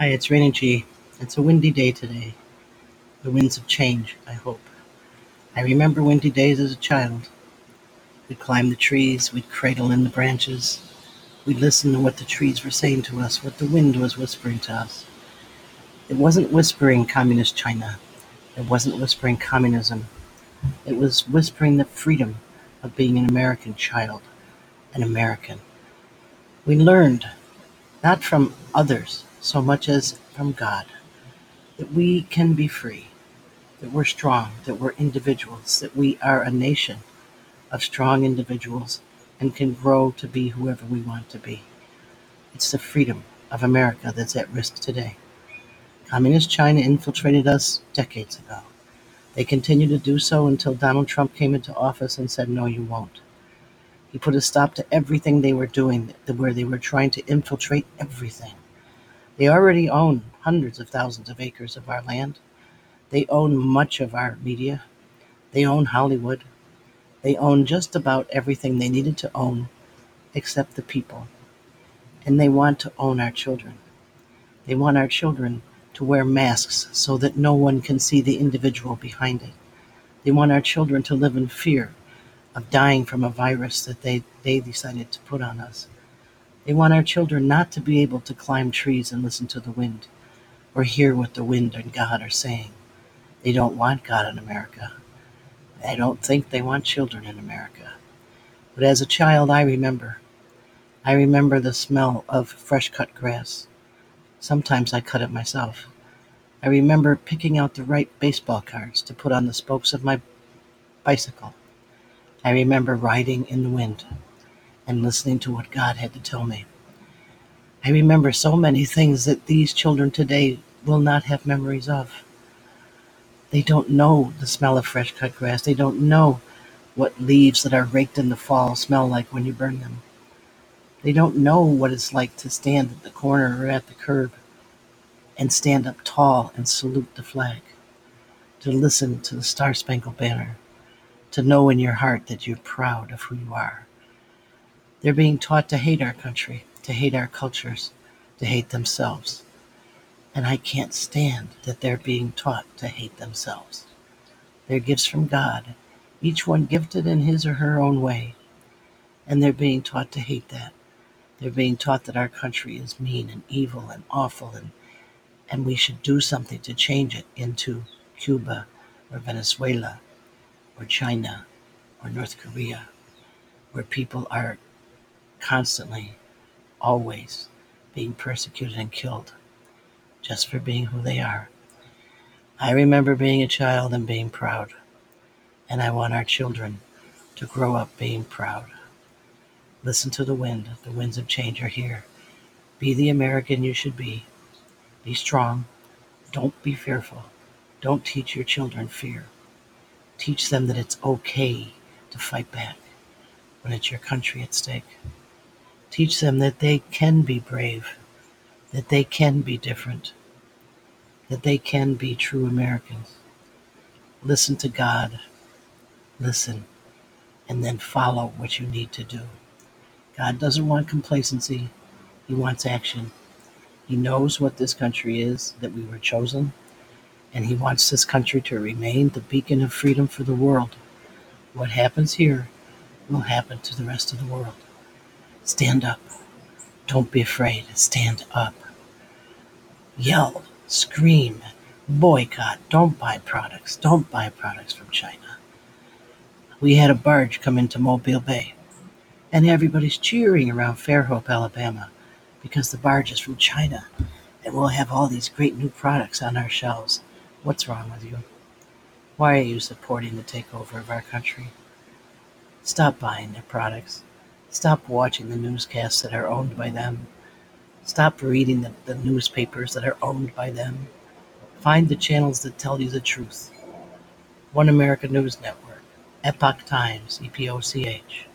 Hi, it's Rainy G. It's a windy day today. The winds of change, I hope. I remember windy days as a child. We'd climb the trees, we'd cradle in the branches, we'd listen to what the trees were saying to us, what the wind was whispering to us. It wasn't whispering communist China, it wasn't whispering communism, it was whispering the freedom of being an American child, an American. We learned, not from others so much as from God, that we can be free, that we're strong, that we're individuals, that we are a nation of strong individuals and can grow to be whoever we want to be. It's the freedom of America that's at risk today. Communist China infiltrated us decades ago. They continue to do so until Donald Trump came into office and said, No, you won't. He put a stop to everything they were doing, where they were trying to infiltrate everything. They already own hundreds of thousands of acres of our land. They own much of our media. They own Hollywood. They own just about everything they needed to own except the people. And they want to own our children. They want our children to wear masks so that no one can see the individual behind it. They want our children to live in fear of dying from a virus that they, they decided to put on us. They want our children not to be able to climb trees and listen to the wind or hear what the wind and God are saying. They don't want God in America. I don't think they want children in America. But as a child, I remember. I remember the smell of fresh cut grass. Sometimes I cut it myself. I remember picking out the right baseball cards to put on the spokes of my bicycle. I remember riding in the wind and listening to what God had to tell me. I remember so many things that these children today will not have memories of. They don't know the smell of fresh cut grass. They don't know what leaves that are raked in the fall smell like when you burn them. They don't know what it's like to stand at the corner or at the curb and stand up tall and salute the flag, to listen to the Star Spangled Banner, to know in your heart that you're proud of who you are. They're being taught to hate our country, to hate our cultures, to hate themselves. And I can't stand that they're being taught to hate themselves. They're gifts from God, each one gifted in his or her own way. And they're being taught to hate that. They're being taught that our country is mean and evil and awful and and we should do something to change it into Cuba or Venezuela or China or North Korea, where people are constantly, always being persecuted and killed just for being who they are. I remember being a child and being proud, and I want our children to grow up being proud. Listen to the wind. The winds of change are here. Be the American you should be. Be strong. Don't be fearful. Don't teach your children fear. Teach them that it's okay to fight back when it's your country at stake. Teach them that they can be brave, that they can be different, that they can be true Americans. Listen to God, listen, and then follow what you need to do. God doesn't want complacency, He wants action. He knows what this country is, that we were chosen, and He wants this country to remain the beacon of freedom for the world. What happens here will happen to the rest of the world. Stand up. Don't be afraid. Stand up. Yell, scream, boycott. Don't buy products. Don't buy products from China. We had a barge come into Mobile Bay, and everybody's cheering around Fairhope, Alabama, because the barge is from China, and we'll have all these great new products on our shelves. What's wrong with you? Why are you supporting the takeover of our country? Stop buying their products. Stop watching the newscasts that are owned by them. Stop reading the, the newspapers that are owned by them. Find the channels that tell you the truth. One America News Network, Epoch Times, EPOCH.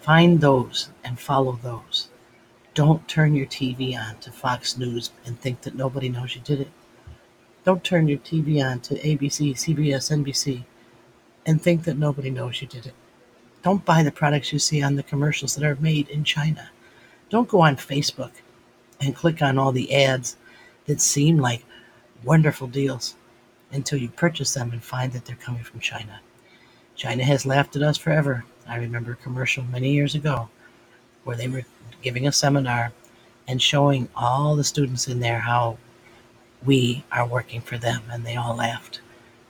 Find those and follow those. Don't turn your TV on to Fox News and think that nobody knows you did it. Don't turn your TV on to ABC, CBS, NBC and think that nobody knows you did it. Don't buy the products you see on the commercials that are made in China. Don't go on Facebook and click on all the ads that seem like wonderful deals until you purchase them and find that they're coming from China. China has laughed at us forever. I remember a commercial many years ago where they were giving a seminar and showing all the students in there how we are working for them, and they all laughed.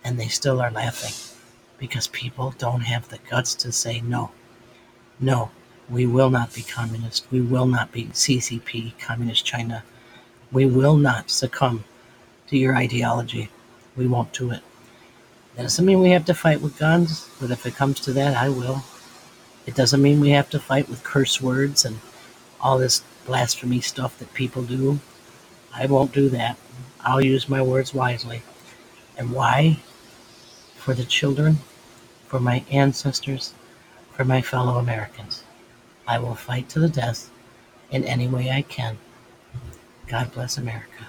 And they still are laughing because people don't have the guts to say no. No, we will not be communist. We will not be CCP, Communist China. We will not succumb to your ideology. We won't do it. That doesn't mean we have to fight with guns, but if it comes to that, I will. It doesn't mean we have to fight with curse words and all this blasphemy stuff that people do. I won't do that. I'll use my words wisely. And why? For the children, for my ancestors, for my fellow Americans. I will fight to the death in any way I can. God bless America.